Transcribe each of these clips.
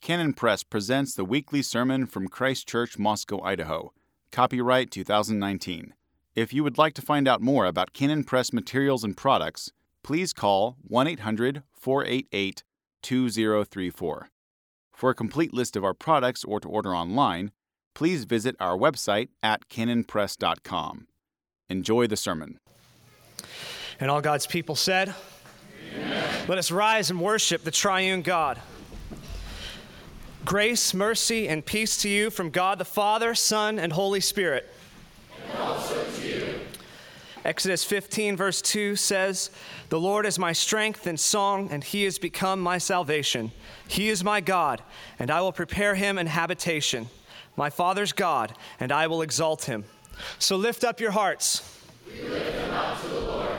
Canon Press presents the weekly sermon from Christ Church, Moscow, Idaho. Copyright 2019. If you would like to find out more about Canon Press materials and products, please call 1 800 488 2034. For a complete list of our products or to order online, please visit our website at canonpress.com. Enjoy the sermon. And all God's people said, Amen. Let us rise and worship the triune God. Grace, mercy, and peace to you from God the Father, Son, and Holy Spirit. And also to you. Exodus 15, verse 2 says, The Lord is my strength and song, and he has become my salvation. He is my God, and I will prepare him an habitation. My Father's God, and I will exalt him. So lift up your hearts. We lift them up to the Lord.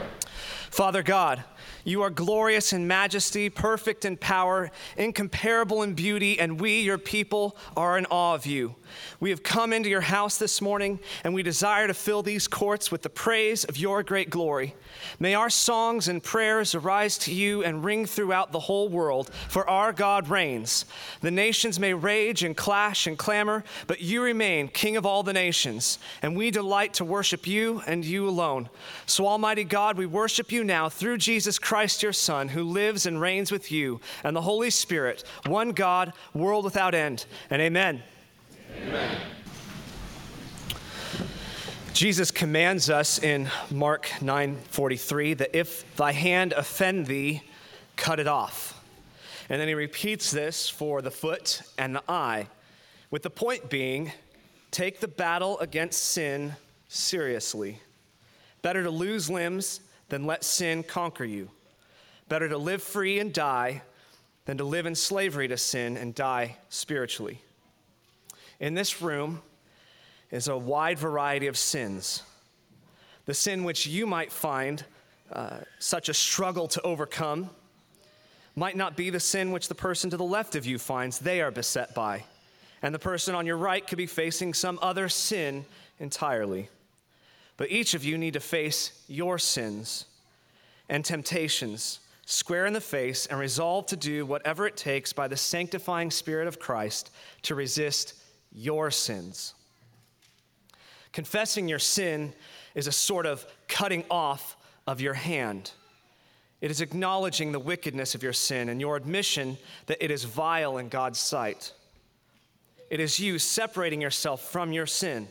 Father God, you are glorious in majesty, perfect in power, incomparable in beauty, and we, your people, are in awe of you. We have come into your house this morning, and we desire to fill these courts with the praise of your great glory. May our songs and prayers arise to you and ring throughout the whole world, for our God reigns. The nations may rage and clash and clamor, but you remain King of all the nations, and we delight to worship you and you alone. So, Almighty God, we worship you now through Jesus Christ, your Son, who lives and reigns with you, and the Holy Spirit, one God, world without end. And amen. Amen. Jesus commands us in Mark 9:43 that if thy hand offend thee, cut it off. And then he repeats this for the foot and the eye, with the point being take the battle against sin seriously. Better to lose limbs than let sin conquer you. Better to live free and die than to live in slavery to sin and die spiritually. In this room is a wide variety of sins. The sin which you might find uh, such a struggle to overcome might not be the sin which the person to the left of you finds they are beset by. And the person on your right could be facing some other sin entirely. But each of you need to face your sins and temptations square in the face and resolve to do whatever it takes by the sanctifying Spirit of Christ to resist your sins. Confessing your sin is a sort of cutting off of your hand. It is acknowledging the wickedness of your sin and your admission that it is vile in God's sight. It is you separating yourself from your sin.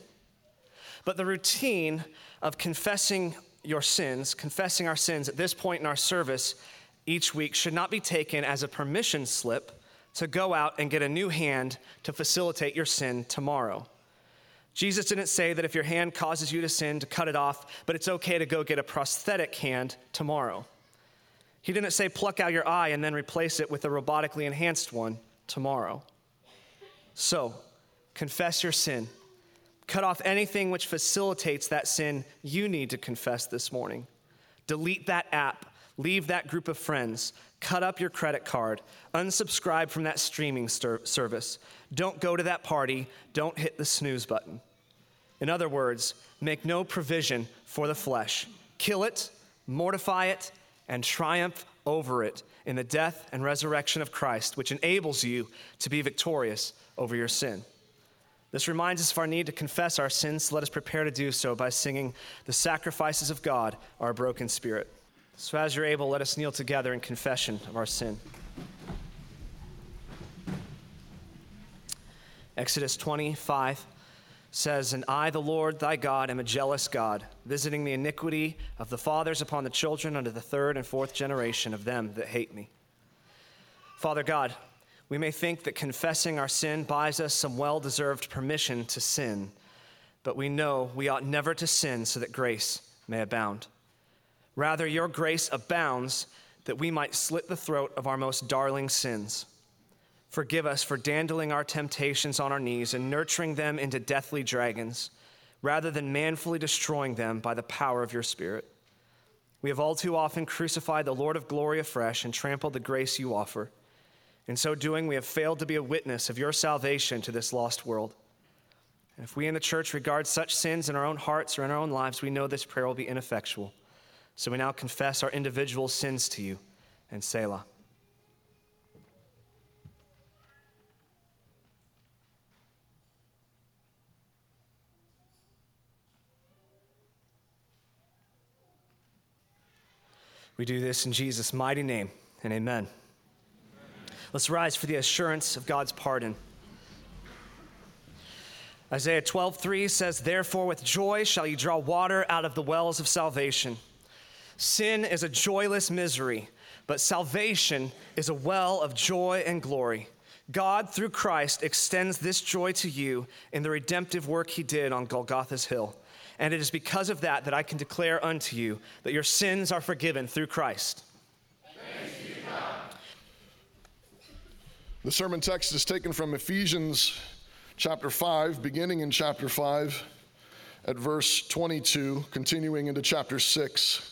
But the routine of confessing your sins, confessing our sins at this point in our service each week, should not be taken as a permission slip to go out and get a new hand to facilitate your sin tomorrow. Jesus didn't say that if your hand causes you to sin, to cut it off, but it's okay to go get a prosthetic hand tomorrow. He didn't say pluck out your eye and then replace it with a robotically enhanced one tomorrow. So, confess your sin. Cut off anything which facilitates that sin you need to confess this morning. Delete that app Leave that group of friends. Cut up your credit card. Unsubscribe from that streaming service. Don't go to that party. Don't hit the snooze button. In other words, make no provision for the flesh. Kill it, mortify it, and triumph over it in the death and resurrection of Christ, which enables you to be victorious over your sin. This reminds us of our need to confess our sins. Let us prepare to do so by singing the sacrifices of God, our broken spirit. So, as you're able, let us kneel together in confession of our sin. Exodus 25 says, And I, the Lord thy God, am a jealous God, visiting the iniquity of the fathers upon the children unto the third and fourth generation of them that hate me. Father God, we may think that confessing our sin buys us some well deserved permission to sin, but we know we ought never to sin so that grace may abound. Rather, your grace abounds that we might slit the throat of our most darling sins. Forgive us for dandling our temptations on our knees and nurturing them into deathly dragons, rather than manfully destroying them by the power of your Spirit. We have all too often crucified the Lord of glory afresh and trampled the grace you offer. In so doing, we have failed to be a witness of your salvation to this lost world. And if we in the church regard such sins in our own hearts or in our own lives, we know this prayer will be ineffectual. So we now confess our individual sins to you and Selah. We do this in Jesus' mighty name, and amen. amen. Let's rise for the assurance of God's pardon. Isaiah 12, 3 says, Therefore, with joy shall you draw water out of the wells of salvation. Sin is a joyless misery, but salvation is a well of joy and glory. God, through Christ, extends this joy to you in the redemptive work he did on Golgotha's hill. And it is because of that that I can declare unto you that your sins are forgiven through Christ. The sermon text is taken from Ephesians chapter 5, beginning in chapter 5 at verse 22, continuing into chapter 6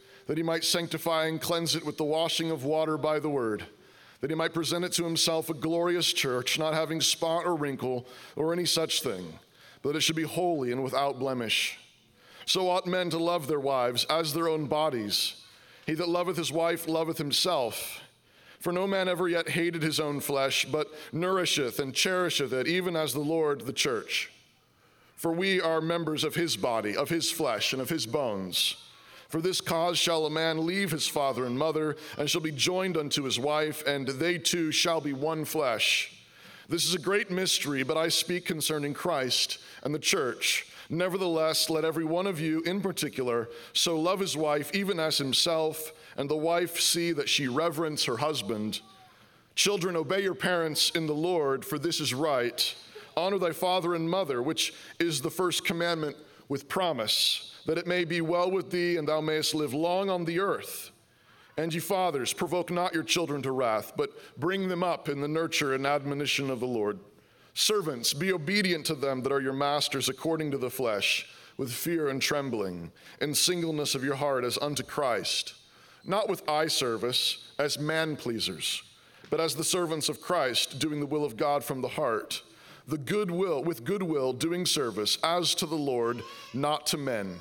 that he might sanctify and cleanse it with the washing of water by the word that he might present it to himself a glorious church, not having spot or wrinkle or any such thing, but that it should be holy and without blemish. So ought men to love their wives as their own bodies. He that loveth his wife loveth himself. For no man ever yet hated his own flesh, but nourisheth and cherisheth it, even as the Lord the church. For we are members of his body, of his flesh, and of his bones. For this cause shall a man leave his father and mother, and shall be joined unto his wife, and they two shall be one flesh. This is a great mystery, but I speak concerning Christ and the church. Nevertheless, let every one of you in particular so love his wife even as himself, and the wife see that she reverence her husband. Children, obey your parents in the Lord, for this is right. Honor thy father and mother, which is the first commandment with promise that it may be well with thee, and thou mayest live long on the earth. And ye fathers, provoke not your children to wrath, but bring them up in the nurture and admonition of the Lord. Servants, be obedient to them that are your masters according to the flesh, with fear and trembling, in singleness of your heart as unto Christ, not with eye service as man pleasers, but as the servants of Christ, doing the will of God from the heart, the good will, with good will, doing service as to the Lord, not to men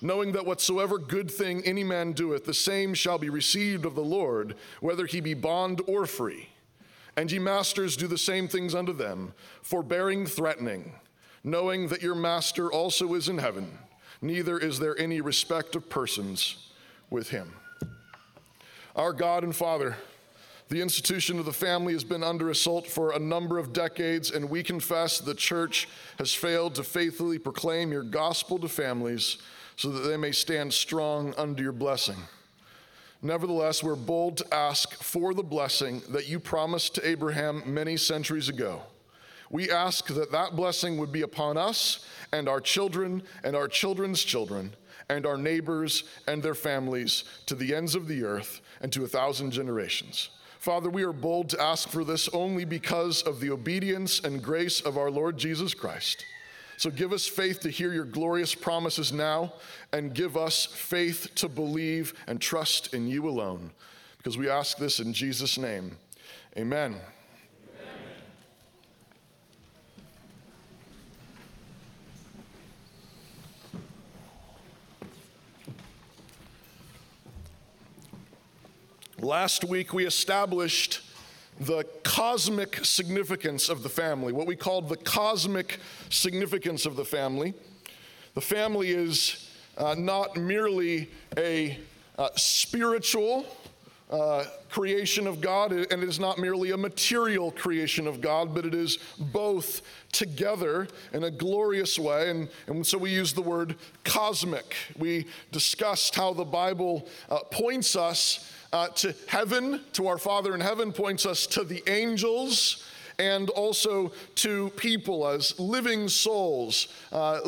knowing that whatsoever good thing any man doeth, the same shall be received of the Lord, whether he be bond or free. And ye masters do the same things unto them, forbearing threatening, knowing that your master also is in heaven, neither is there any respect of persons with him. Our God and Father, the institution of the family has been under assault for a number of decades, and we confess the church has failed to faithfully proclaim your gospel to families so that they may stand strong under your blessing. Nevertheless, we're bold to ask for the blessing that you promised to Abraham many centuries ago. We ask that that blessing would be upon us and our children and our children's children and our neighbors and their families to the ends of the earth and to a thousand generations. Father, we are bold to ask for this only because of the obedience and grace of our Lord Jesus Christ. So give us faith to hear your glorious promises now, and give us faith to believe and trust in you alone. Because we ask this in Jesus' name. Amen. Last week, we established the cosmic significance of the family, what we called the cosmic significance of the family. The family is uh, not merely a uh, spiritual uh, creation of God, and it is not merely a material creation of God, but it is both together in a glorious way. And, and so we use the word cosmic. We discussed how the Bible uh, points us uh, to heaven, to our Father in heaven, points us to the angels and also to people as living souls, uh,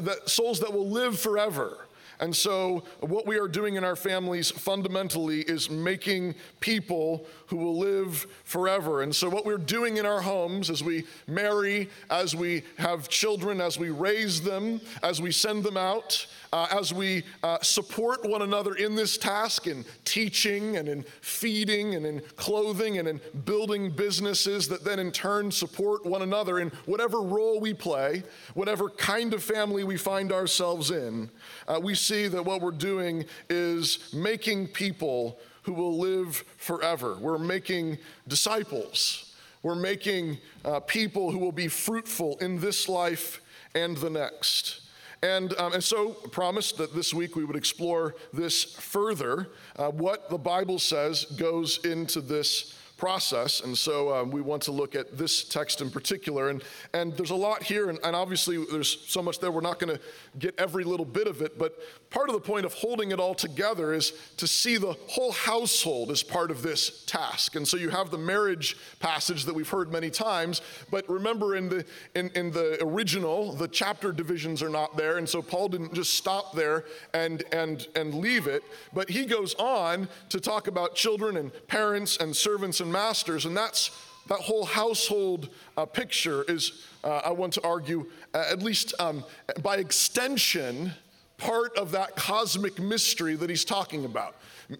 that, souls that will live forever. And so, what we are doing in our families fundamentally is making people who will live forever. And so, what we're doing in our homes as we marry, as we have children, as we raise them, as we send them out, uh, as we uh, support one another in this task in teaching and in feeding and in clothing and in building businesses that then in turn support one another in whatever role we play, whatever kind of family we find ourselves in, uh, we see that what we're doing is making people who will live forever. We're making disciples. We're making uh, people who will be fruitful in this life and the next. And, um, and so, promised that this week we would explore this further. Uh, what the Bible says goes into this process. And so um, we want to look at this text in particular. And, and there's a lot here, and, and obviously there's so much there, we're not going to get every little bit of it. But part of the point of holding it all together is to see the whole household as part of this task. And so you have the marriage passage that we've heard many times. But remember, in the, in, in the original, the chapter divisions are not there. And so Paul didn't just stop there and, and, and leave it, but he goes on to talk about children and parents and servants and masters, and that's that whole household uh, picture is, uh, I want to argue, uh, at least um, by extension, part of that cosmic mystery that he's talking about.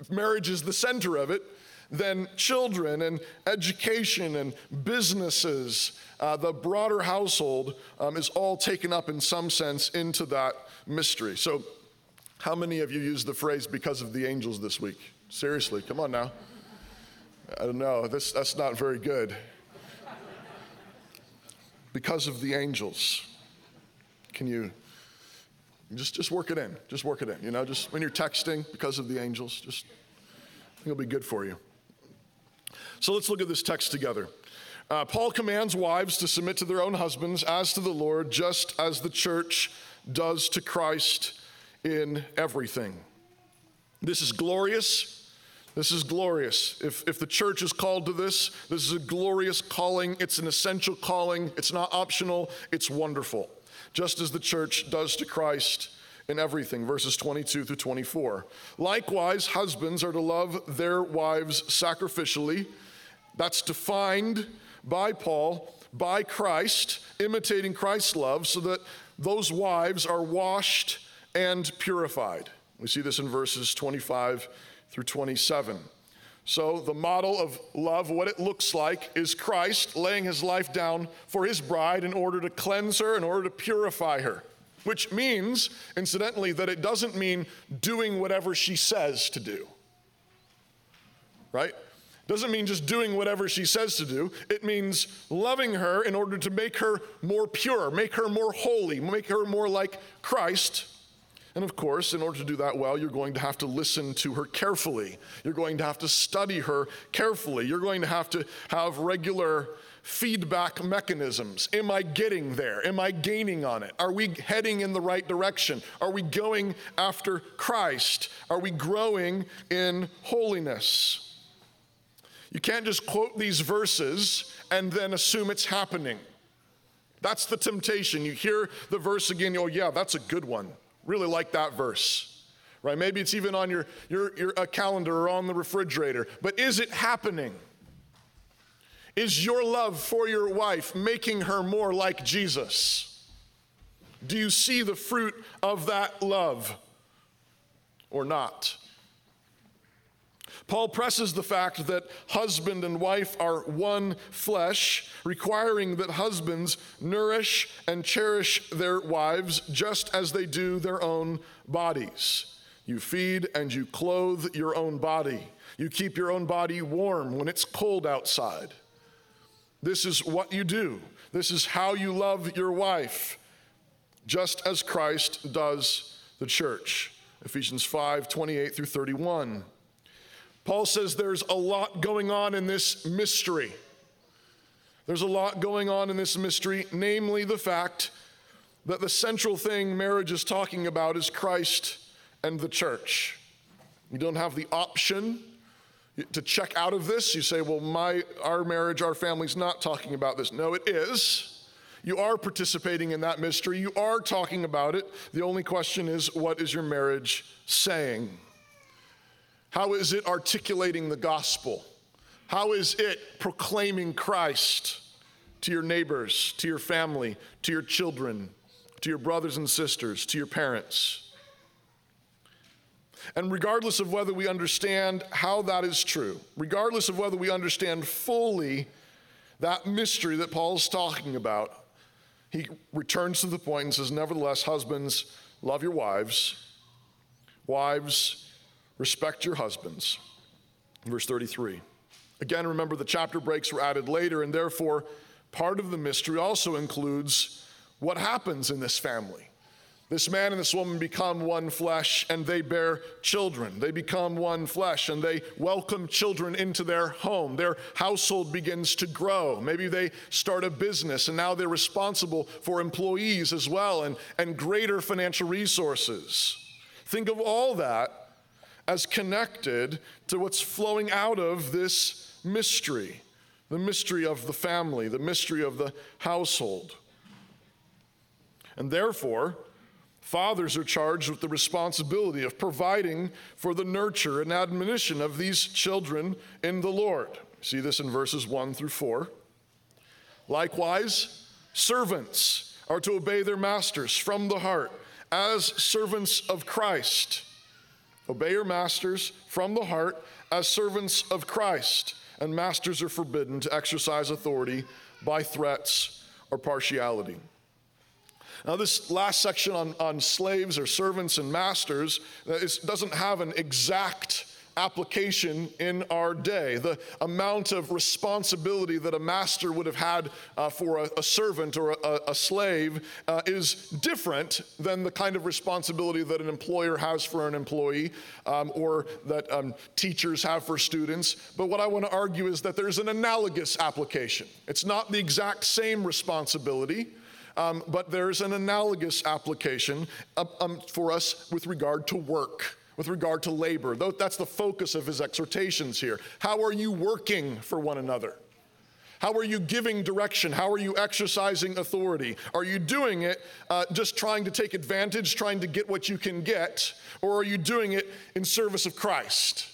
Marriage is the center of it. Then children and education and businesses, uh, the broader household um, is all taken up in some sense into that mystery. So, how many of you used the phrase because of the angels this week? Seriously, come on now. I don't know, this, that's not very good. because of the angels. Can you just, just work it in? Just work it in. You know, just when you're texting, because of the angels, just it'll be good for you. So let's look at this text together. Uh, Paul commands wives to submit to their own husbands as to the Lord, just as the church does to Christ in everything. This is glorious this is glorious. If, if the church is called to this, this is a glorious calling. It's an essential calling. It's not optional, it's wonderful. Just as the church does to Christ in everything. Verses 22 through 24. Likewise, husbands are to love their wives sacrificially. That's defined by Paul, by Christ, imitating Christ's love, so that those wives are washed and purified. We see this in verses 25 through 27. So, the model of love, what it looks like, is Christ laying his life down for his bride in order to cleanse her, in order to purify her. Which means, incidentally, that it doesn't mean doing whatever she says to do. Right? Doesn't mean just doing whatever she says to do. It means loving her in order to make her more pure, make her more holy, make her more like Christ and of course, in order to do that well, you're going to have to listen to her carefully. You're going to have to study her carefully. You're going to have to have regular feedback mechanisms. Am I getting there? Am I gaining on it? Are we heading in the right direction? Are we going after Christ? Are we growing in holiness? You can't just quote these verses and then assume it's happening. That's the temptation. You hear the verse again, oh, yeah, that's a good one. Really like that verse, right? Maybe it's even on your, your, your uh, calendar or on the refrigerator. But is it happening? Is your love for your wife making her more like Jesus? Do you see the fruit of that love or not? Paul presses the fact that husband and wife are one flesh, requiring that husbands nourish and cherish their wives just as they do their own bodies. You feed and you clothe your own body. You keep your own body warm when it's cold outside. This is what you do. This is how you love your wife, just as Christ does the church. Ephesians 5 28 through 31. Paul says there's a lot going on in this mystery. There's a lot going on in this mystery, namely the fact that the central thing marriage is talking about is Christ and the church. You don't have the option to check out of this. You say, well, my, our marriage, our family's not talking about this. No, it is. You are participating in that mystery. You are talking about it. The only question is, what is your marriage saying? How is it articulating the gospel? How is it proclaiming Christ to your neighbors, to your family, to your children, to your brothers and sisters, to your parents? And regardless of whether we understand how that is true, regardless of whether we understand fully that mystery that Paul's talking about, he returns to the point and says, Nevertheless, husbands, love your wives. Wives, respect your husbands. Verse 33. Again, remember the chapter breaks were added later, and therefore, part of the mystery also includes what happens in this family. This man and this woman become one flesh and they bear children. They become one flesh and they welcome children into their home. Their household begins to grow. Maybe they start a business and now they're responsible for employees as well and, and greater financial resources. Think of all that as connected to what's flowing out of this mystery the mystery of the family, the mystery of the household. And therefore, Fathers are charged with the responsibility of providing for the nurture and admonition of these children in the Lord. See this in verses 1 through 4. Likewise, servants are to obey their masters from the heart as servants of Christ. Obey your masters from the heart as servants of Christ, and masters are forbidden to exercise authority by threats or partiality. Now, this last section on, on slaves or servants and masters uh, doesn't have an exact application in our day. The amount of responsibility that a master would have had uh, for a, a, servant or a, a slave uh, is different than the kind of responsibility that an employer has for an employee um, or that um, teachers have for students. But what I want to argue is that there's an analogous application. It's not the exact same responsibility. Um, but there's an analogous application uh, um, for us with regard to work, with regard to labor. That's the focus of his exhortations here. How are you working for one another? How are you giving direction? How are you exercising authority? Are you doing it uh, just trying to take advantage, trying to get what you can get? Or are you doing it in service of Christ?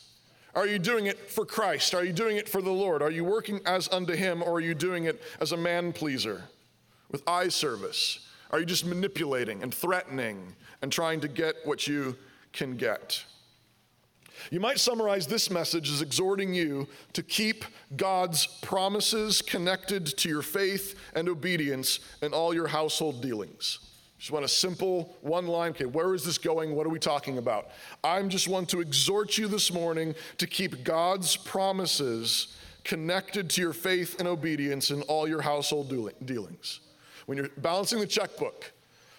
Are you doing it for Christ? Are you doing it for the Lord? Are you working as unto Him, or are you doing it as a man pleaser? with eye service? Are you just manipulating and threatening and trying to get what you can get? You might summarize this message as exhorting you to keep God's promises connected to your faith and obedience in all your household dealings. Just want a simple one line. Okay, where is this going? What are we talking about? I'm just want to exhort you this morning to keep God's promises connected to your faith and obedience in all your household dealings when you're balancing the checkbook,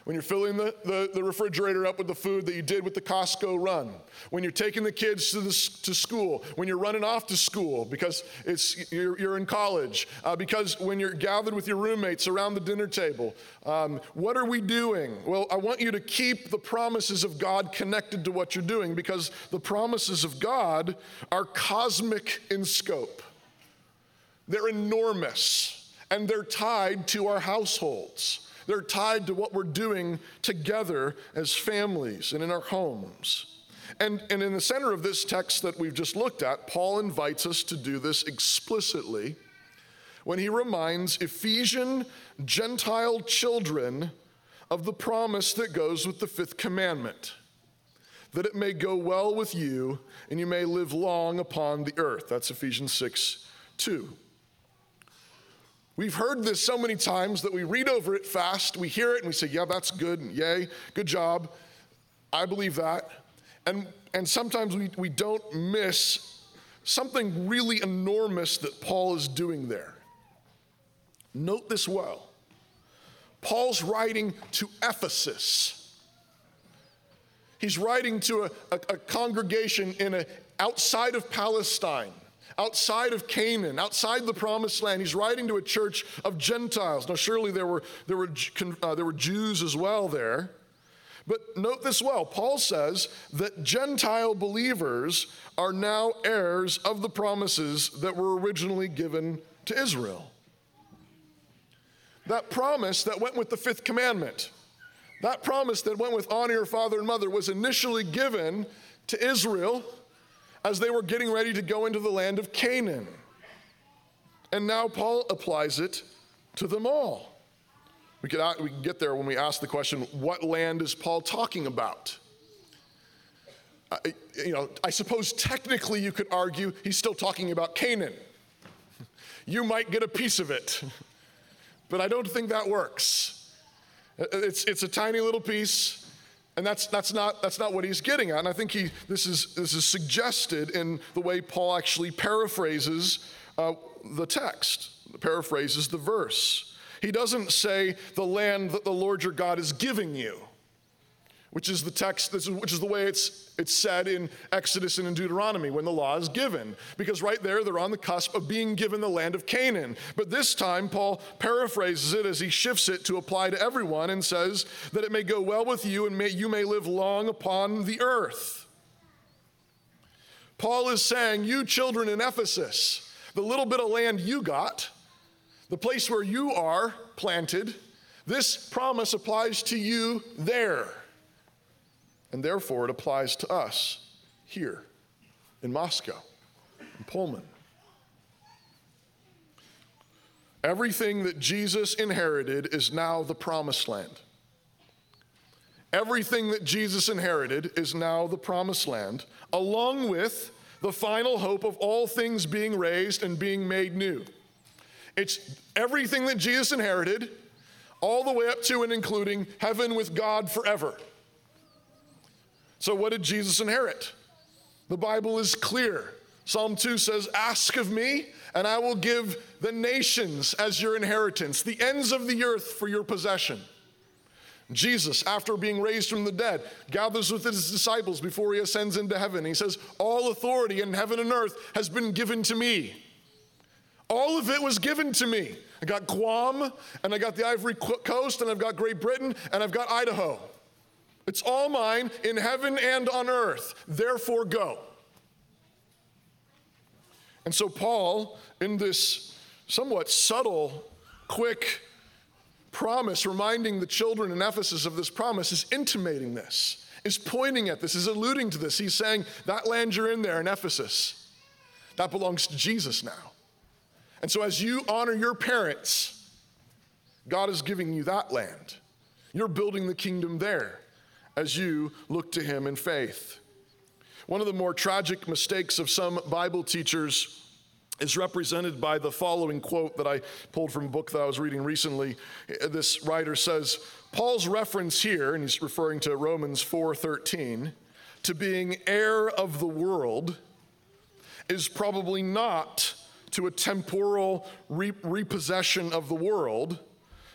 when you're filling the, the, the, refrigerator up with the food that you did with the Costco run, when you're taking the kids to, the, to school, when you're running off to school because it's, you're, you're in college, uh, because when you're gathered with your roommates around the dinner table. Um, what are we doing? Well, I want you to keep the promises of God connected to what you're doing because the promises of God are cosmic in scope, they're enormous and they're tied to our households. They're tied to what we're doing together as families and in our homes. And, and in the center of this text that we've just looked at, Paul invites us to do this explicitly when he reminds Ephesian Gentile children of the promise that goes with the fifth commandment that it may go well with you and you may live long upon the earth. That's Ephesians 6 2. We've heard this so many times that we read over it fast, we hear it, and we say, Yeah, that's good, yay, good job. I believe that. And, and sometimes we, we don't miss something really enormous that Paul is doing there. Note this well. Paul's writing to Ephesus. He's writing to a, a, a congregation in a, outside of Palestine outside of Canaan, outside the promised land. He's writing to a church of Gentiles. Now, surely there were, there were, uh, there were Jews as well there. But note this well Paul says that Gentile believers are now heirs of the promises that were originally given to Israel. That promise that went with the fifth commandment, that promise that went with honor your father and mother, was initially given to Israel as they were getting ready to go into the land of Canaan. And now Paul applies it to them all. We uh, can, we get there when we ask the question what land is Paul talking about? I, you know, I suppose technically you could argue he's still talking about Canaan. You might get a piece of it, but I don't think that works. Uh, it's, it's a tiny little piece. And that's, that's, not, that's not what he's getting at. And I think he, this, is, this is suggested in the way Paul actually paraphrases uh, the text, paraphrases the verse. He doesn't say the land that the Lord your God is giving you which is the text, which is the way it's, it's said in Exodus and in Deuteronomy when the law is given. Because right there, they're on the cusp of being given the land of Canaan. But this time, Paul paraphrases it as he shifts it to apply to everyone and says that it may go well with you and may, you may live long upon the earth. Paul is saying, You children in Ephesus, the little bit of land you got, the place where you are planted, this promise applies to you there. And therefore, it applies to us here in Moscow, in Pullman. Everything that Jesus inherited is now the promised land. Everything that Jesus inherited is now the promised land, along with the final hope of all things being raised and being made new. It's everything that Jesus inherited, all the way up to and including heaven with God forever. So, what did Jesus inherit? The Bible is clear. Psalm 2 says, Ask of me, and I will give the nations as your inheritance, the ends of the earth for your possession. Jesus, after being raised from the dead, gathers with his disciples before he ascends into heaven. He says, All authority in heaven and earth has been given to me. All of it was given to me. I got Guam, and I got the Ivory Coast, and I've got Great Britain, and I've got Idaho. It's all mine in heaven and on earth. Therefore, go. And so, Paul, in this somewhat subtle, quick promise, reminding the children in Ephesus of this promise, is intimating this, is pointing at this, is alluding to this. He's saying, That land you're in there in Ephesus, that belongs to Jesus now. And so, as you honor your parents, God is giving you that land. You're building the kingdom there as you look to him in faith. One of the more tragic mistakes of some Bible teachers is represented by the following quote that I pulled from a book that I was reading recently. This writer says, Paul's reference here, and he's referring to Romans 4:13, to being heir of the world is probably not to a temporal re- repossession of the world,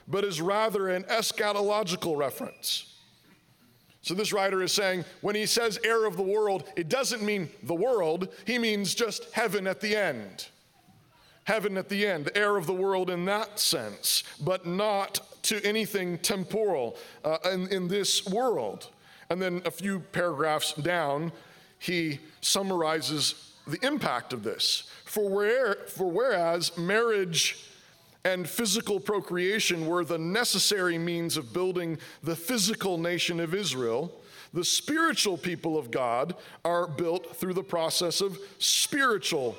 but is rather an eschatological reference. So, this writer is saying when he says heir of the world, it doesn't mean the world, he means just heaven at the end. Heaven at the end, heir of the world in that sense, but not to anything temporal uh, in, in this world. And then a few paragraphs down, he summarizes the impact of this. For, where, for whereas marriage and physical procreation were the necessary means of building the physical nation of Israel, the spiritual people of God are built through the process of spiritual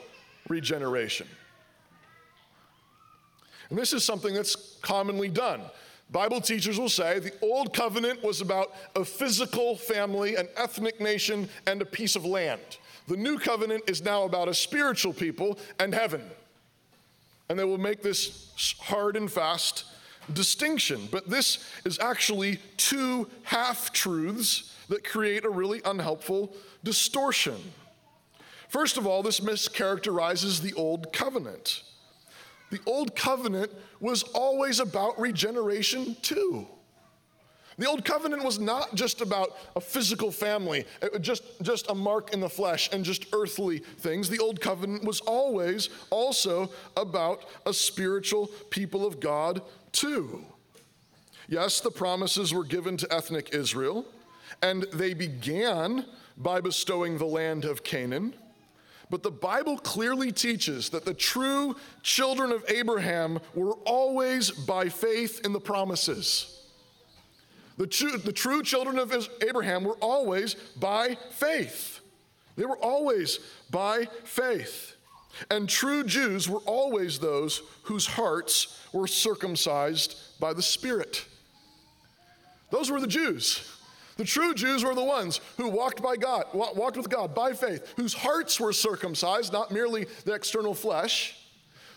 regeneration. And this is something that's commonly done. Bible teachers will say the old covenant was about a physical family, an ethnic nation, and a piece of land. The new covenant is now about a spiritual people and heaven and they will make this hard and fast distinction. But this is actually two half truths that create a really unhelpful distortion. First of all, this mischaracterizes the Old Covenant. The Old Covenant was always about regeneration, too. The old covenant was not just about a physical family, just, just a mark in the flesh and just earthly things. The old covenant was always also about a spiritual people of God, too. Yes, the promises were given to ethnic Israel, and they began by bestowing the land of Canaan. But the Bible clearly teaches that the true children of Abraham were always by faith in the promises. The true, the true children of Abraham were always by faith. They were always by faith. And true Jews were always those whose hearts were circumcised by the Spirit. Those were the Jews. The true Jews were the ones who walked by God, walked with God by faith, whose hearts were circumcised, not merely the external flesh,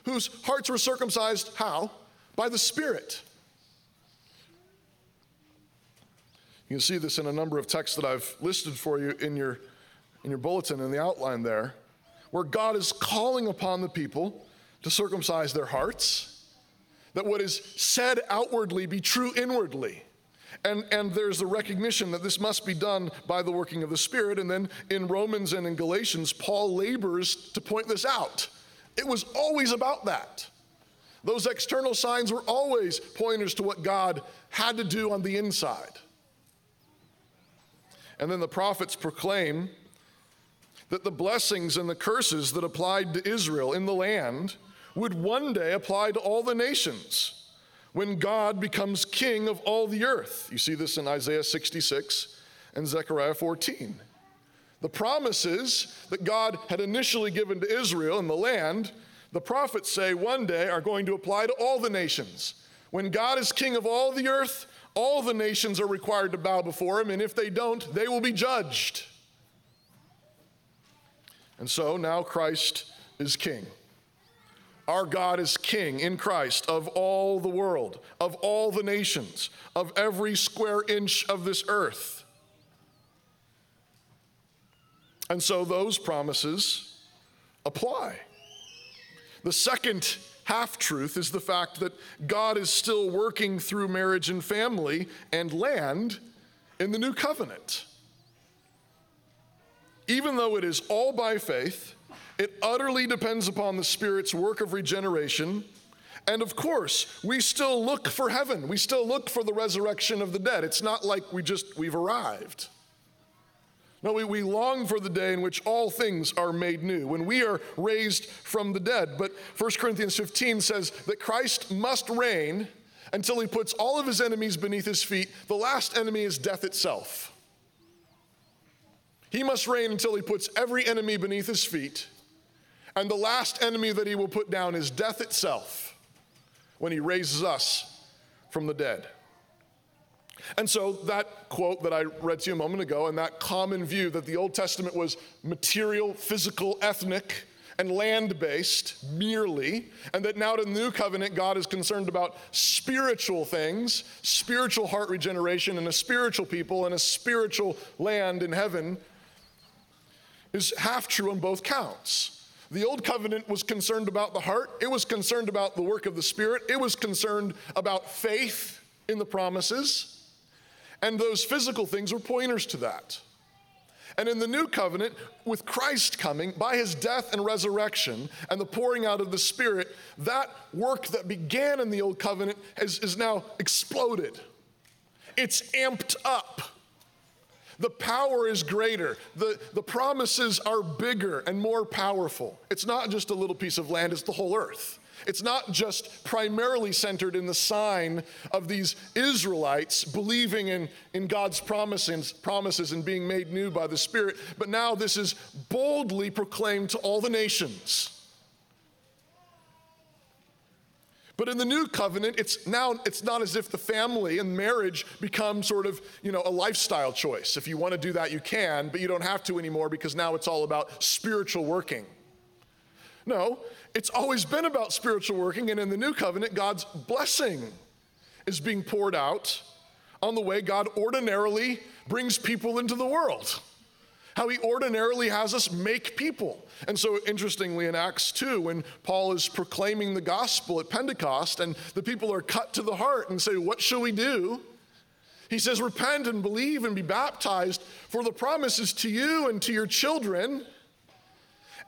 whose hearts were circumcised how? By the Spirit. You can see this in a number of texts that I've listed for you in your, in your bulletin in the outline there, where God is calling upon the people to circumcise their hearts, that what is said outwardly be true inwardly. And, and there's the recognition that this must be done by the working of the Spirit. And then in Romans and in Galatians, Paul labors to point this out. It was always about that. Those external signs were always pointers to what God had to do on the inside. And then the prophets proclaim that the blessings and the curses that applied to Israel in the land would one day apply to all the nations when God becomes king of all the earth. You see this in Isaiah 66 and Zechariah 14. The promises that God had initially given to Israel in the land, the prophets say one day are going to apply to all the nations. When God is king of all the earth, all the nations are required to bow before him, and if they don't, they will be judged. And so now Christ is king. Our God is king in Christ of all the world, of all the nations, of every square inch of this earth. And so those promises apply. The second half truth is the fact that God is still working through marriage and family and land in the new covenant. Even though it is all by faith, it utterly depends upon the Spirit's work of regeneration. And of course, we still look for heaven. We still look for the resurrection of the dead. It's not like we just, we've arrived. No, we, we long for the day in which all things are made new, when we are raised from the dead. But 1 Corinthians 15 says that Christ must reign until he puts all of his enemies beneath his feet. The last enemy is death itself. He must reign until he puts every enemy beneath his feet. And the last enemy that he will put down is death itself when he raises us from the dead. And so, that quote that I read to you a moment ago, and that common view that the Old Testament was material, physical, ethnic, and land based merely, and that now to the new covenant, God is concerned about spiritual things, spiritual heart regeneration, and a spiritual people, and a spiritual land in heaven, is half true on both counts. The old covenant was concerned about the heart, it was concerned about the work of the Spirit, it was concerned about faith in the promises. And those physical things were pointers to that. And in the new covenant, with Christ coming, by his death and resurrection and the pouring out of the Spirit, that work that began in the old covenant has, is now exploded. It's amped up. The power is greater. The, the promises are bigger and more powerful. It's not just a little piece of land, it's the whole earth. It's not just primarily centered in the sign of these Israelites believing in, in God's promises, promises and being made new by the Spirit, but now this is boldly proclaimed to all the nations. But in the new covenant, it's now it's not as if the family and marriage become sort of, you know, a lifestyle choice. If you want to do that, you can, but you don't have to anymore because now it's all about spiritual working. No, it's always been about spiritual working, and in the new covenant, God's blessing is being poured out on the way God ordinarily brings people into the world. How he ordinarily has us make people. And so, interestingly, in Acts 2, when Paul is proclaiming the gospel at Pentecost and the people are cut to the heart and say, What shall we do? He says, Repent and believe and be baptized, for the promise is to you and to your children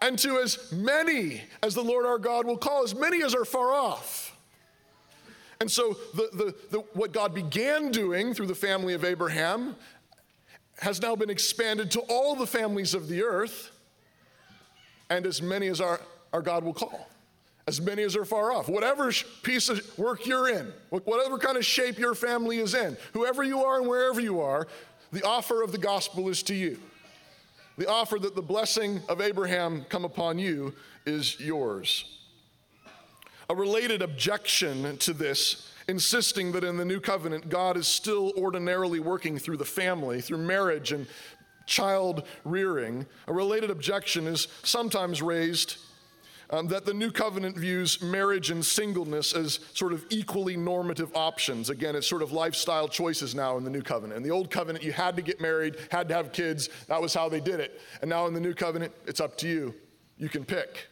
and to as many as the Lord our God will call, as many as are far off. And so, the, the, the, what God began doing through the family of Abraham has now been expanded to all the families of the earth, and as many as our, our God will call, as many as are far off. Whatever piece of work you're in, whatever kind of shape your family is in, whoever you are and wherever you are, the offer of the gospel is to you. The offer that the blessing of Abraham come upon you is yours. A related objection to this insisting that in the new covenant, God is still ordinarily working through the family, through marriage and child rearing. A related objection is sometimes raised um, that the new covenant views marriage and singleness as sort of equally normative options. Again, it's sort of lifestyle choices now in the new covenant. In the old covenant, you had to get married, had to have kids. That was how they did it. And now in the new covenant, it's up to you. You can pick.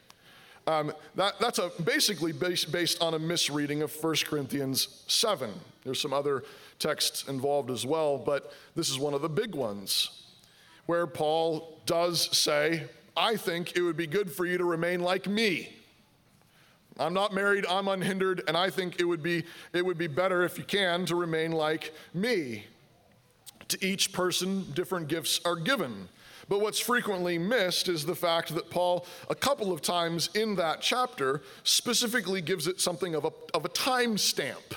Um, that, that's a, basically based, based on a misreading of 1 Corinthians 7. There's some other texts involved as well, but this is one of the big ones where Paul does say, I think it would be good for you to remain like me. I'm not married, I'm unhindered, and I think it would be, it would be better if you can to remain like me. To each person, different gifts are given. But what's frequently missed is the fact that Paul, a couple of times in that chapter, specifically gives it something of a, of a time stamp.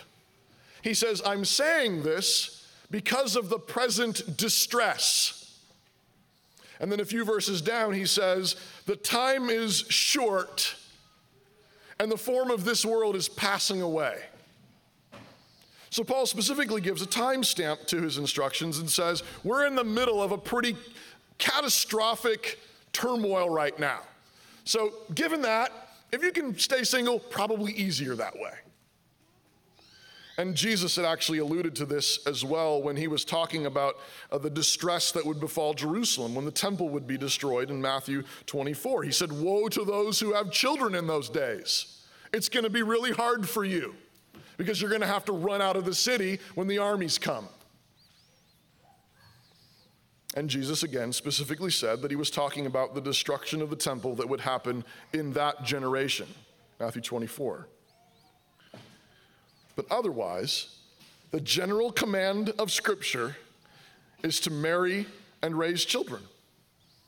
He says, I'm saying this because of the present distress. And then a few verses down, he says, The time is short, and the form of this world is passing away. So, Paul specifically gives a timestamp to his instructions and says, We're in the middle of a pretty catastrophic turmoil right now. So, given that, if you can stay single, probably easier that way. And Jesus had actually alluded to this as well when he was talking about uh, the distress that would befall Jerusalem when the temple would be destroyed in Matthew 24. He said, Woe to those who have children in those days. It's going to be really hard for you because you're going to have to run out of the city when the armies come. And Jesus again specifically said that he was talking about the destruction of the temple that would happen in that generation. Matthew 24. But otherwise, the general command of Scripture is to marry and raise children.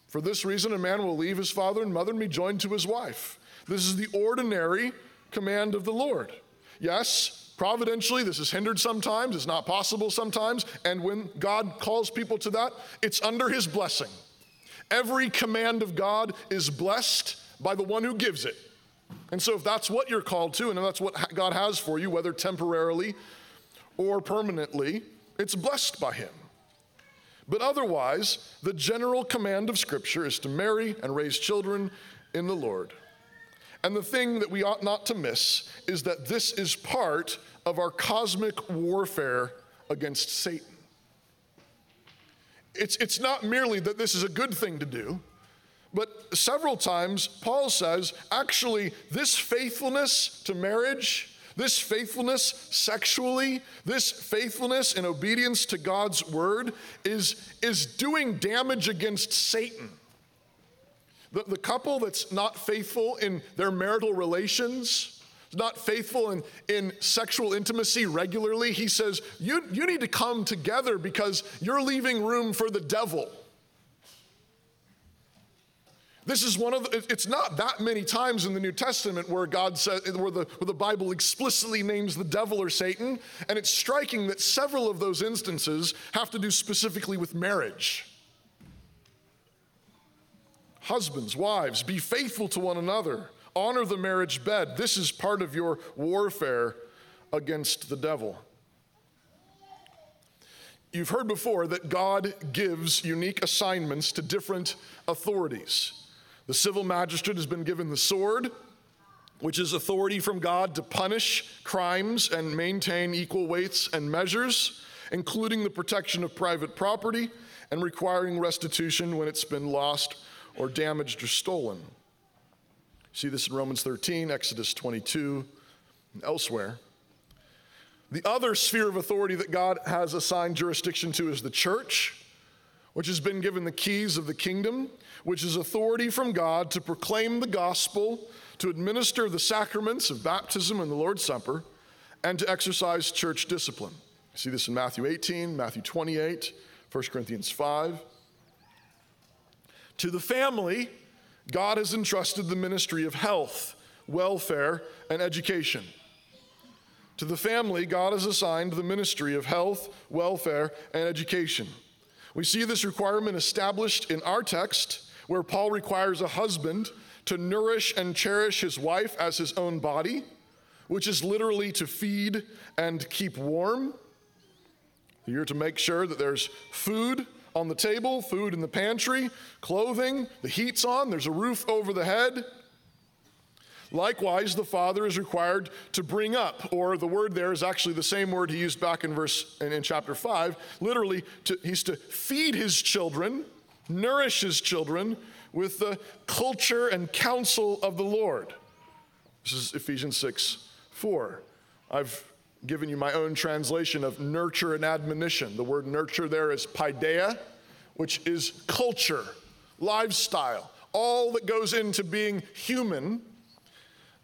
For this reason, a man will leave his father and mother and be joined to his wife. This is the ordinary command of the Lord. Yes, Providentially, this is hindered sometimes, it's not possible sometimes, and when God calls people to that, it's under His blessing. Every command of God is blessed by the one who gives it. And so, if that's what you're called to, and if that's what God has for you, whether temporarily or permanently, it's blessed by Him. But otherwise, the general command of Scripture is to marry and raise children in the Lord. And the thing that we ought not to miss is that this is part of our cosmic warfare against Satan. It's, it's not merely that this is a good thing to do, but several times Paul says actually, this faithfulness to marriage, this faithfulness sexually, this faithfulness in obedience to God's word is, is doing damage against Satan. The, the couple that's not faithful in their marital relations, not faithful in, in sexual intimacy regularly, he says, you, you need to come together because you're leaving room for the devil. This is one of the, it's not that many times in the New Testament where God says, where the, where the Bible explicitly names the devil or Satan. And it's striking that several of those instances have to do specifically with marriage. Husbands, wives, be faithful to one another. Honor the marriage bed. This is part of your warfare against the devil. You've heard before that God gives unique assignments to different authorities. The civil magistrate has been given the sword, which is authority from God to punish crimes and maintain equal weights and measures, including the protection of private property and requiring restitution when it's been lost or damaged or stolen. See this in Romans 13, Exodus 22, and elsewhere. The other sphere of authority that God has assigned jurisdiction to is the church, which has been given the keys of the kingdom, which is authority from God to proclaim the gospel, to administer the sacraments of baptism and the Lord's Supper, and to exercise church discipline. See this in Matthew 18, Matthew 28, 1 Corinthians 5. To the family, God has entrusted the ministry of health, welfare, and education. To the family, God has assigned the ministry of health, welfare, and education. We see this requirement established in our text, where Paul requires a husband to nourish and cherish his wife as his own body, which is literally to feed and keep warm. You're to make sure that there's food on the table, food in the pantry, clothing, the heat's on, there's a roof over the head. Likewise, the father is required to bring up, or the word there is actually the same word he used back in verse in, in chapter 5. Literally, to, he's to feed his children, nourish his children with the culture and counsel of the Lord. This is Ephesians 6 4. I've given you my own translation of nurture and admonition. The word nurture there is paideia, which is culture, lifestyle, all that goes into being human.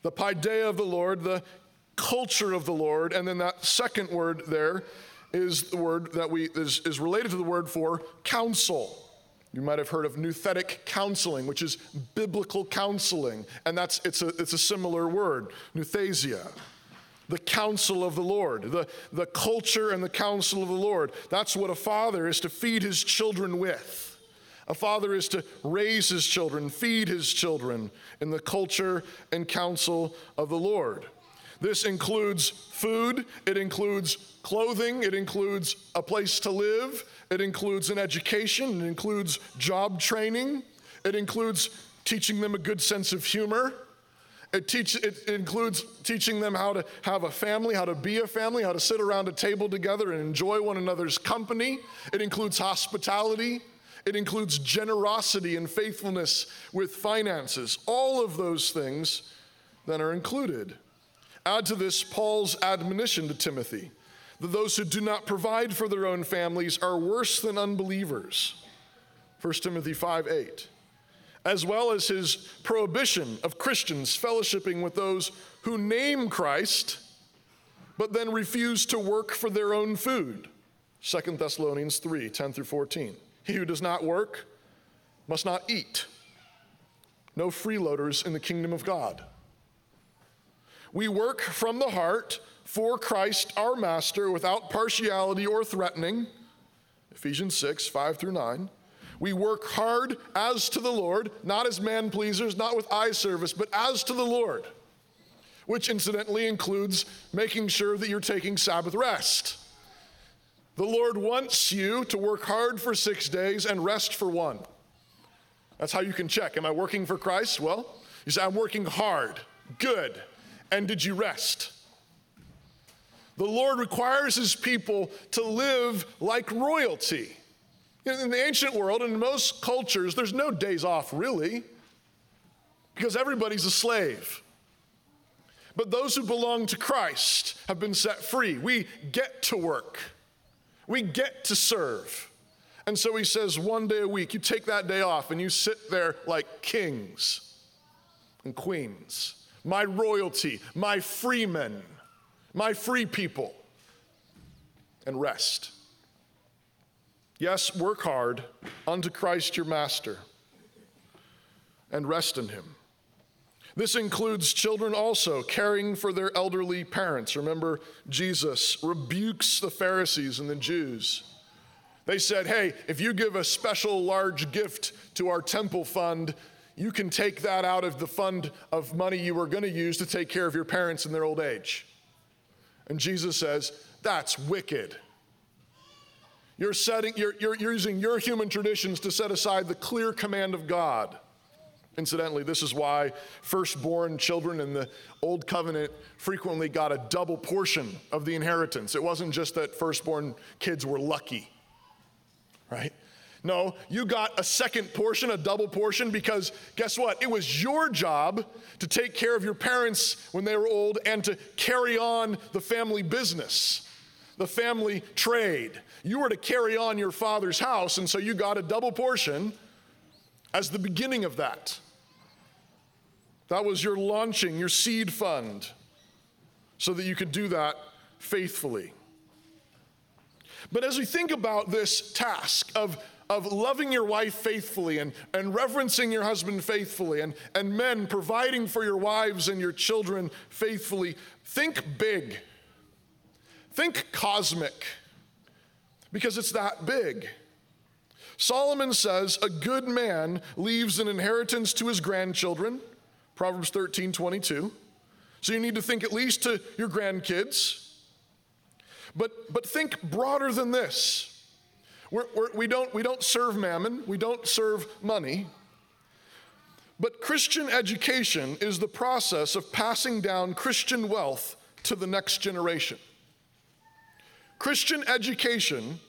The paideia of the Lord, the culture of the Lord, and then that second word there is the word that we is, is related to the word for counsel. You might have heard of nouthetic counseling, which is biblical counseling, and that's it's a it's a similar word, nouthesia the counsel of the Lord, the, the culture and the counsel of the Lord. That's what a father is to feed his children with. A father is to raise his children, feed his children in the culture and counsel of the Lord. This includes food, it includes clothing, it includes a place to live, it includes an education, it includes job training, it includes teaching them a good sense of humor. It, teach, it includes teaching them how to have a family, how to be a family, how to sit around a table together and enjoy one another's company. It includes hospitality. It includes generosity and faithfulness with finances. All of those things that are included. Add to this Paul's admonition to Timothy that those who do not provide for their own families are worse than unbelievers. 1 Timothy 5 8 as well as his prohibition of Christians fellowshipping with those who name Christ, but then refuse to work for their own food. 2 Thessalonians 3 10 through 14. He who does not work must not eat. No freeloaders in the kingdom of God. We work from the heart for Christ our master without partiality or threatening. Ephesians 6 5 through 9. We work hard as to the Lord, not as man pleasers, not with eye service, but as to the Lord, which incidentally includes making sure that you're taking Sabbath rest. The Lord wants you to work hard for six days and rest for one. That's how you can check. Am I working for Christ? Well, you say, I'm working hard. Good. And did you rest? The Lord requires his people to live like royalty. In the ancient world in most cultures, there's no days off really, because everybody's a slave. But those who belong to Christ have been set free. We get to work, we get to serve. And so he says, one day a week, you take that day off and you sit there like kings and queens, my royalty, my freemen, my free people, and rest. Yes, work hard unto Christ your master and rest in him. This includes children also caring for their elderly parents. Remember, Jesus rebukes the Pharisees and the Jews. They said, Hey, if you give a special large gift to our temple fund, you can take that out of the fund of money you were going to use to take care of your parents in their old age. And Jesus says, That's wicked. You're, setting, you're, you're, using your human traditions to set aside the clear command of God. Incidentally, this is why firstborn children in the Old Covenant frequently got a double portion of the inheritance. It wasn't just that firstborn kids were lucky, right? No, you got a second portion, a double portion, because guess what? It was your job to take care of your parents when they were old and to carry on the family business, the family trade. You were to carry on your father's house, and so you got a double portion as the beginning of that. That was your launching, your seed fund, so that you could do that faithfully. But as we think about this task of, of loving your wife faithfully and, and reverencing your husband faithfully, and, and men providing for your wives and your children faithfully, think big, think cosmic because it's that big. Solomon says a good man leaves an inheritance to his grandchildren, Proverbs 13 22. So you need to think at least to your grandkids. But, but think broader than this. We're, we're, we, don't, we don't serve mammon, we don't serve money. But Christian education is the process of passing down Christian wealth to the next generation. Christian education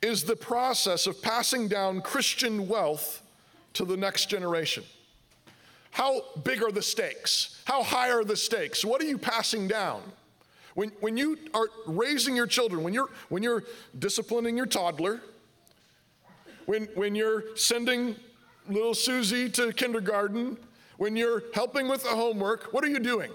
is the process of passing down Christian wealth to the next generation. How big are the stakes? How high are the stakes? What are you passing down? When, when you are raising your children, when you're, when you're disciplining your toddler, when, when you're sending little Susie to kindergarten, when you're helping with the homework, what are you doing?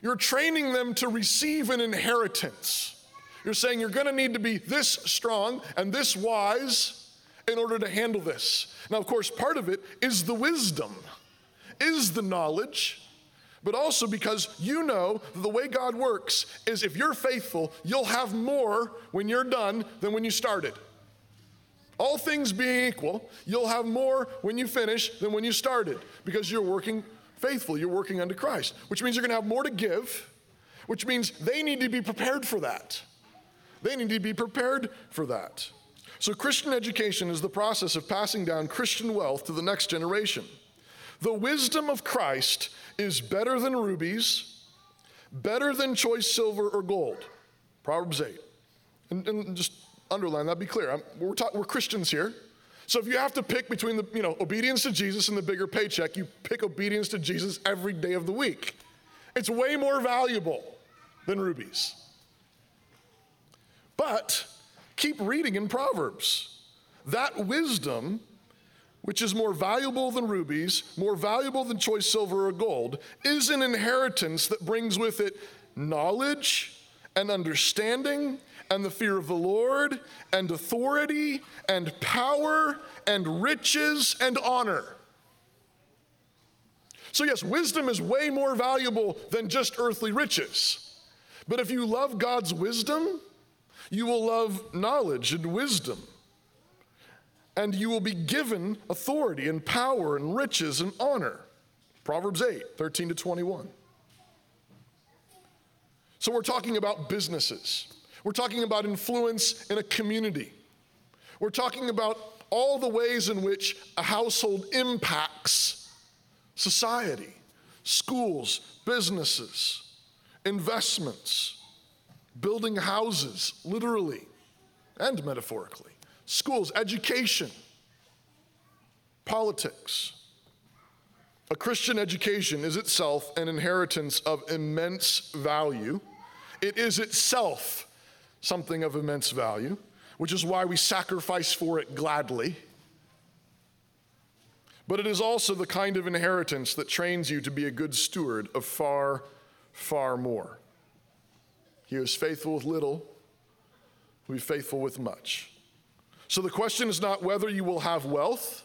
You're training them to receive an inheritance. You're saying you're going to need to be this strong and this wise in order to handle this. Now, of course, part of it is the wisdom, is the knowledge, but also because you know the way God works is if you're faithful, you'll have more when you're done than when you started. All things being equal, you'll have more when you finish than when you started because you're working faithful, you're working unto Christ, which means you're going to have more to give, which means they need to be prepared for that. They need to be prepared for that. So, Christian education is the process of passing down Christian wealth to the next generation. The wisdom of Christ is better than rubies, better than choice silver or gold. Proverbs 8. And, and just underline that, be clear. We're, talk, we're Christians here. So if you have to pick between the, you know, obedience to Jesus and the bigger paycheck, you pick obedience to Jesus every day of the week. It's way more valuable than rubies. But keep reading in Proverbs. That wisdom, which is more valuable than rubies, more valuable than choice silver or gold, is an inheritance that brings with it knowledge and understanding and the fear of the Lord, and authority, and power, and riches, and honor. So, yes, wisdom is way more valuable than just earthly riches. But if you love God's wisdom, you will love knowledge and wisdom. And you will be given authority and power and riches and honor. Proverbs 8, 13 to 21. So, we're talking about businesses. We're talking about influence in a community. We're talking about all the ways in which a household impacts society, schools, businesses, investments, building houses, literally and metaphorically, schools, education, politics. A Christian education is itself an inheritance of immense value. It is itself something of immense value, which is why we sacrifice for it gladly. But it is also the kind of inheritance that trains you to be a good steward of far, far more. He who is faithful with little will be faithful with much. So the question is not whether you will have wealth,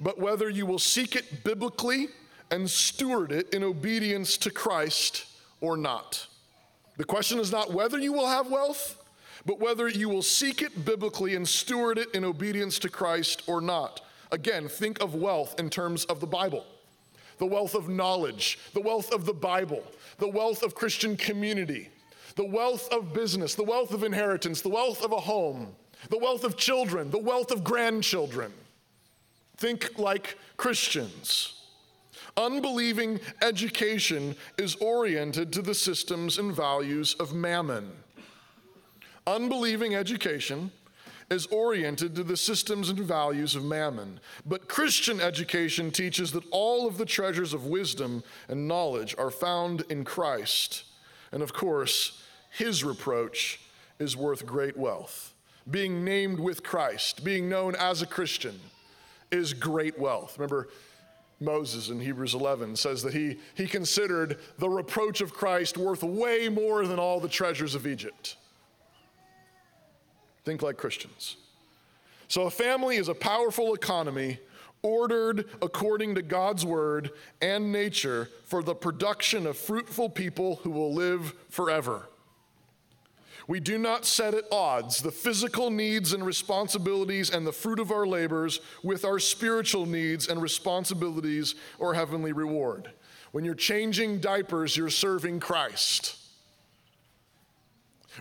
but whether you will seek it biblically and steward it in obedience to Christ or not. The question is not whether you will have wealth, but whether you will seek it biblically and steward it in obedience to Christ or not. Again, think of wealth in terms of the Bible the wealth of knowledge, the wealth of the Bible, the wealth of Christian community, the wealth of business, the wealth of inheritance, the wealth of a home, the wealth of children, the wealth of grandchildren. Think like Christians. Unbelieving education is oriented to the systems and values of mammon. Unbelieving education is oriented to the systems and values of mammon. But Christian education teaches that all of the treasures of wisdom and knowledge are found in Christ. And of course, his reproach is worth great wealth. Being named with Christ, being known as a Christian, is great wealth. Remember, Moses in Hebrews 11 says that he, he considered the reproach of Christ worth way more than all the treasures of Egypt. Think like Christians. So, a family is a powerful economy ordered according to God's word and nature for the production of fruitful people who will live forever. We do not set at odds the physical needs and responsibilities and the fruit of our labors with our spiritual needs and responsibilities or heavenly reward. When you're changing diapers, you're serving Christ.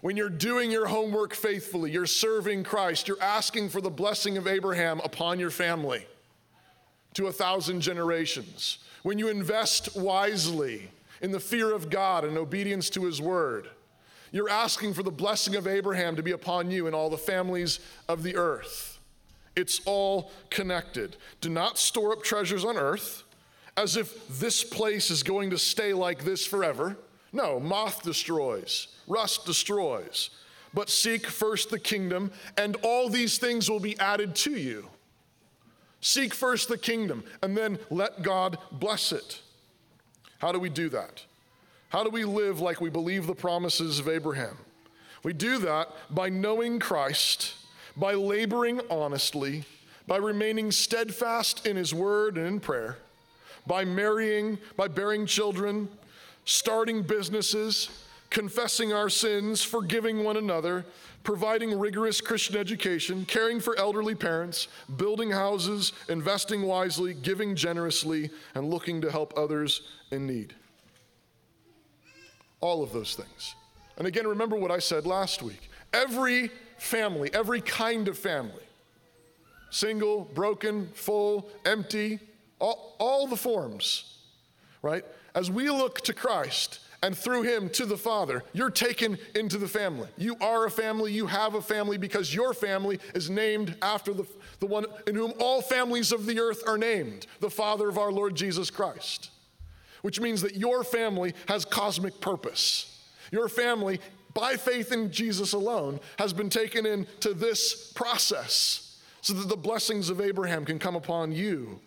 When you're doing your homework faithfully, you're serving Christ. You're asking for the blessing of Abraham upon your family to a thousand generations. When you invest wisely in the fear of God and obedience to his word, you're asking for the blessing of Abraham to be upon you and all the families of the earth. It's all connected. Do not store up treasures on earth as if this place is going to stay like this forever. No, moth destroys, rust destroys. But seek first the kingdom, and all these things will be added to you. Seek first the kingdom, and then let God bless it. How do we do that? How do we live like we believe the promises of Abraham? We do that by knowing Christ, by laboring honestly, by remaining steadfast in his word and in prayer, by marrying, by bearing children, starting businesses, confessing our sins, forgiving one another, providing rigorous Christian education, caring for elderly parents, building houses, investing wisely, giving generously, and looking to help others in need. All of those things. And again, remember what I said last week. Every family, every kind of family, single, broken, full, empty, all, all the forms, right? As we look to Christ and through him to the Father, you're taken into the family. You are a family, you have a family because your family is named after the, the one in whom all families of the earth are named, the Father of our Lord Jesus Christ. Which means that your family has cosmic purpose. Your family, by faith in Jesus alone, has been taken into this process so that the blessings of Abraham can come upon you.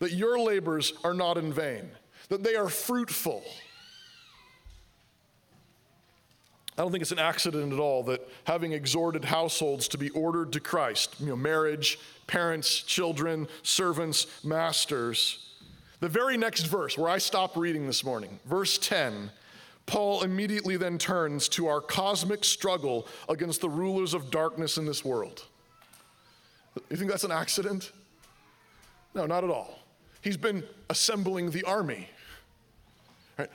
That your labors are not in vain, that they are fruitful. I don't think it's an accident at all that having exhorted households to be ordered to Christ, you know, marriage, parents, children, servants, masters, the very next verse, where I stopped reading this morning, verse 10, Paul immediately then turns to our cosmic struggle against the rulers of darkness in this world. You think that's an accident? No, not at all. He's been assembling the army.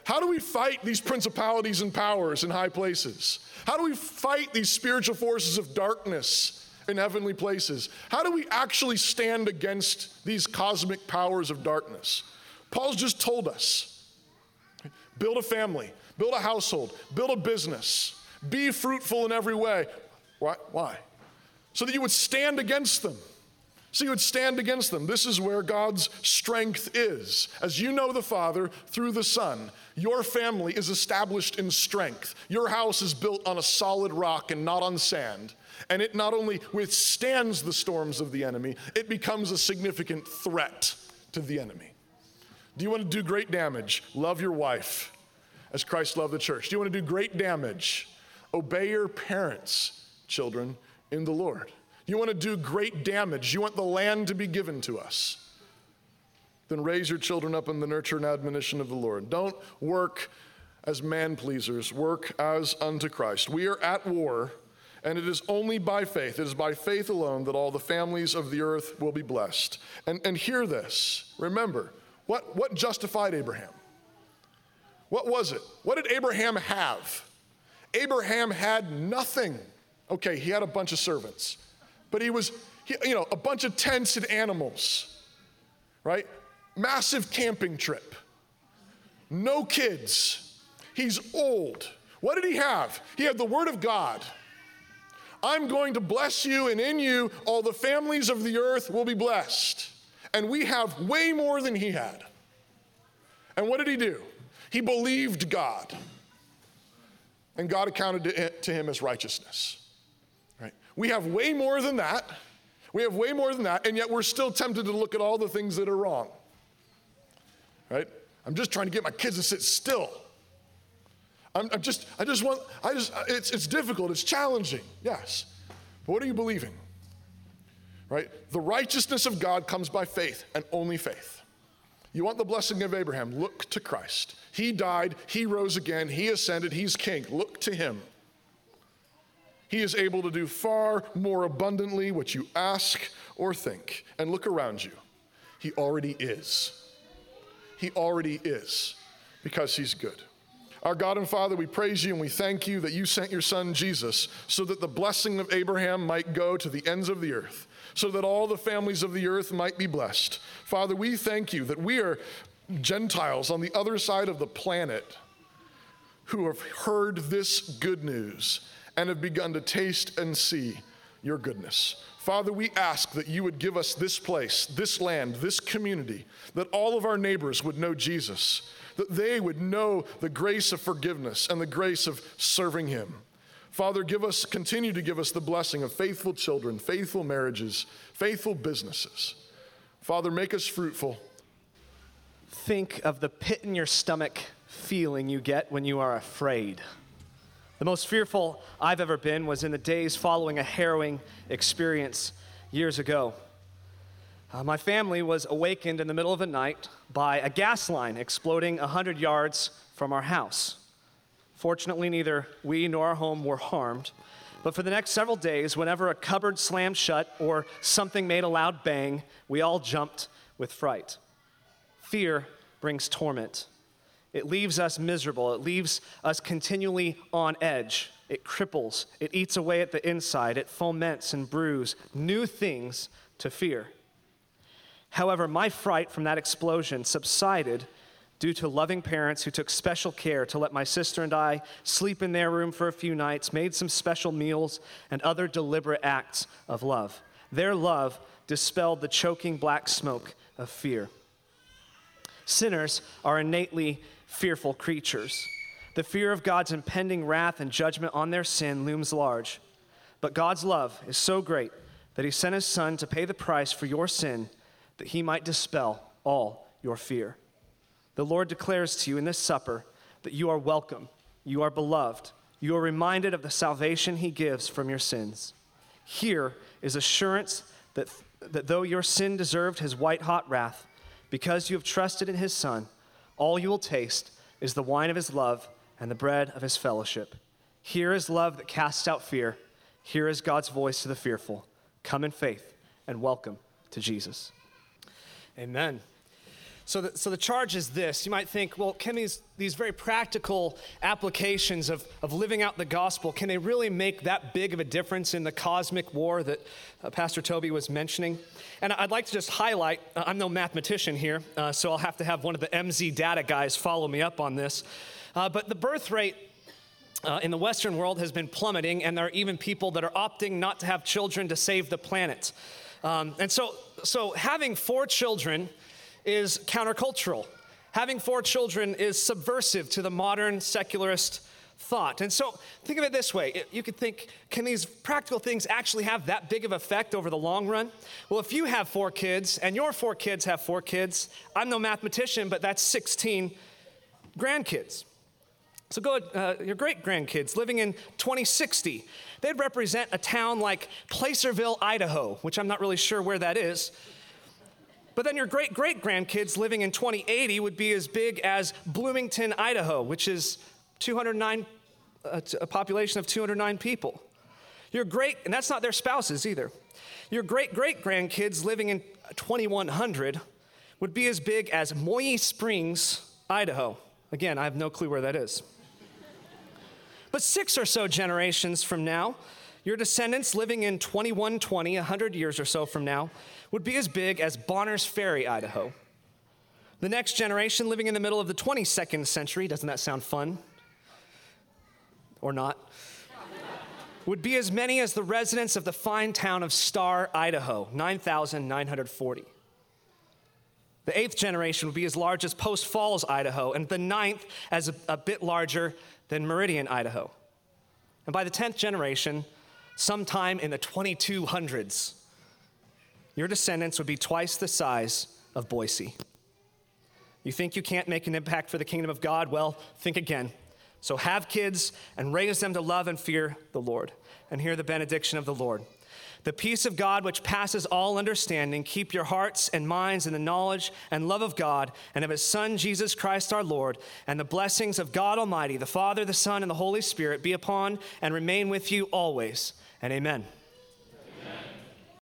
How do we fight these principalities and powers in high places? How do we fight these spiritual forces of darkness in heavenly places? How do we actually stand against these cosmic powers of darkness? Paul's just told us build a family, build a household, build a business, be fruitful in every way. Why? Why? So that you would stand against them. So you would stand against them. This is where God's strength is. As you know the Father through the Son, your family is established in strength. Your house is built on a solid rock and not on sand. And it not only withstands the storms of the enemy, it becomes a significant threat to the enemy. Do you want to do great damage? Love your wife as Christ loved the church. Do you want to do great damage? Obey your parents, children, in the Lord. You want to do great damage. You want the land to be given to us. Then raise your children up in the nurture and admonition of the Lord. Don't work as man pleasers, work as unto Christ. We are at war, and it is only by faith, it is by faith alone that all the families of the earth will be blessed. And, and hear this remember, what, what justified Abraham? What was it? What did Abraham have? Abraham had nothing. Okay, he had a bunch of servants, but he was, you know, a bunch of tents and animals, right? Massive camping trip. No kids. He's old. What did he have? He had the Word of God. I'm going to bless you, and in you, all the families of the earth will be blessed and we have way more than he had. And what did he do? He believed God, and God accounted to him as righteousness. We have way more than that. We have way more than that, and yet we're still tempted to look at all the things that are wrong. Right? I'm just trying to get my kids to sit still. I'm, I'm just, I just want, I just, it's, it's difficult, it's challenging, yes. But what are you believing? right? The righteousness of God comes by faith and only faith. You want the blessing of Abraham? Look to Christ. He died, he rose again, he ascended, he's king. Look to him. He is able to do far more abundantly what you ask or think. And look around you. He already is. He already is because He's good. Our God and Father, we praise you and we thank you that you sent your Son Jesus so that the blessing of Abraham might go to the ends of the earth, so that all the families of the earth might be blessed. Father, we thank you that we are Gentiles on the other side of the planet who have heard this good news and have begun to taste and see your goodness. Father, we ask that you would give us this place, this land, this community, that all of our neighbors would know Jesus, that they would know the grace of forgiveness and the grace of serving him. Father, give us, continue to give us the blessing of faithful children, faithful marriages, faithful businesses. Father, make us fruitful. Think of the pit in your stomach feeling you get when you are afraid. The most fearful I've ever been was in the days following a harrowing experience years ago. Uh, my family was awakened in the middle of the night by a gas line exploding 100 yards from our house. Fortunately, neither we nor our home were harmed. But for the next several days, whenever a cupboard slammed shut or something made a loud bang, we all jumped with fright. Fear brings torment. It leaves us miserable. It leaves us continually on edge. It cripples. It eats away at the inside. It foments and brews new things to fear. However, my fright from that explosion subsided due to loving parents who took special care to let my sister and I sleep in their room for a few nights, made some special meals, and other deliberate acts of love. Their love dispelled the choking black smoke of fear. Sinners are innately fearful creatures. The fear of God's impending wrath and judgment on their sin looms large. But God's love is so great that He sent His Son to pay the price for your sin that He might dispel all your fear. The Lord declares to you in this supper that you are welcome, you are beloved, you are reminded of the salvation He gives from your sins. Here is assurance that, that though your sin deserved His white hot wrath, because you have trusted in His Son, all you will taste is the wine of his love and the bread of his fellowship. Here is love that casts out fear. Here is God's voice to the fearful. Come in faith and welcome to Jesus. Amen. So the, so the charge is this. You might think, well, can these, these very practical applications of, of living out the gospel, can they really make that big of a difference in the cosmic war that uh, Pastor Toby was mentioning? And I'd like to just highlight, uh, I'm no mathematician here, uh, so I'll have to have one of the MZ data guys follow me up on this. Uh, but the birth rate uh, in the Western world has been plummeting, and there are even people that are opting not to have children to save the planet. Um, and so, so having four children is countercultural. Having four children is subversive to the modern secularist thought. And so think of it this way you could think, can these practical things actually have that big of effect over the long run? Well, if you have four kids and your four kids have four kids, I'm no mathematician, but that's 16 grandkids. So go, uh, your great grandkids living in 2060, they'd represent a town like Placerville, Idaho, which I'm not really sure where that is. But then your great great grandkids living in 2080 would be as big as Bloomington, Idaho, which is 209, uh, a population of 209 people. Your great, and that's not their spouses either. Your great great grandkids living in 2100 would be as big as Moyie Springs, Idaho. Again, I have no clue where that is. But six or so generations from now, your descendants living in 2120, 100 years or so from now, would be as big as Bonners Ferry, Idaho. The next generation living in the middle of the 22nd century, doesn't that sound fun? Or not? would be as many as the residents of the fine town of Star, Idaho, 9,940. The eighth generation would be as large as Post Falls, Idaho, and the ninth as a, a bit larger than Meridian, Idaho. And by the 10th generation, sometime in the 2200s, your descendants would be twice the size of Boise. You think you can't make an impact for the kingdom of God? Well, think again. So have kids and raise them to love and fear the Lord. And hear the benediction of the Lord. The peace of God, which passes all understanding, keep your hearts and minds in the knowledge and love of God and of His Son, Jesus Christ our Lord. And the blessings of God Almighty, the Father, the Son, and the Holy Spirit be upon and remain with you always. And amen.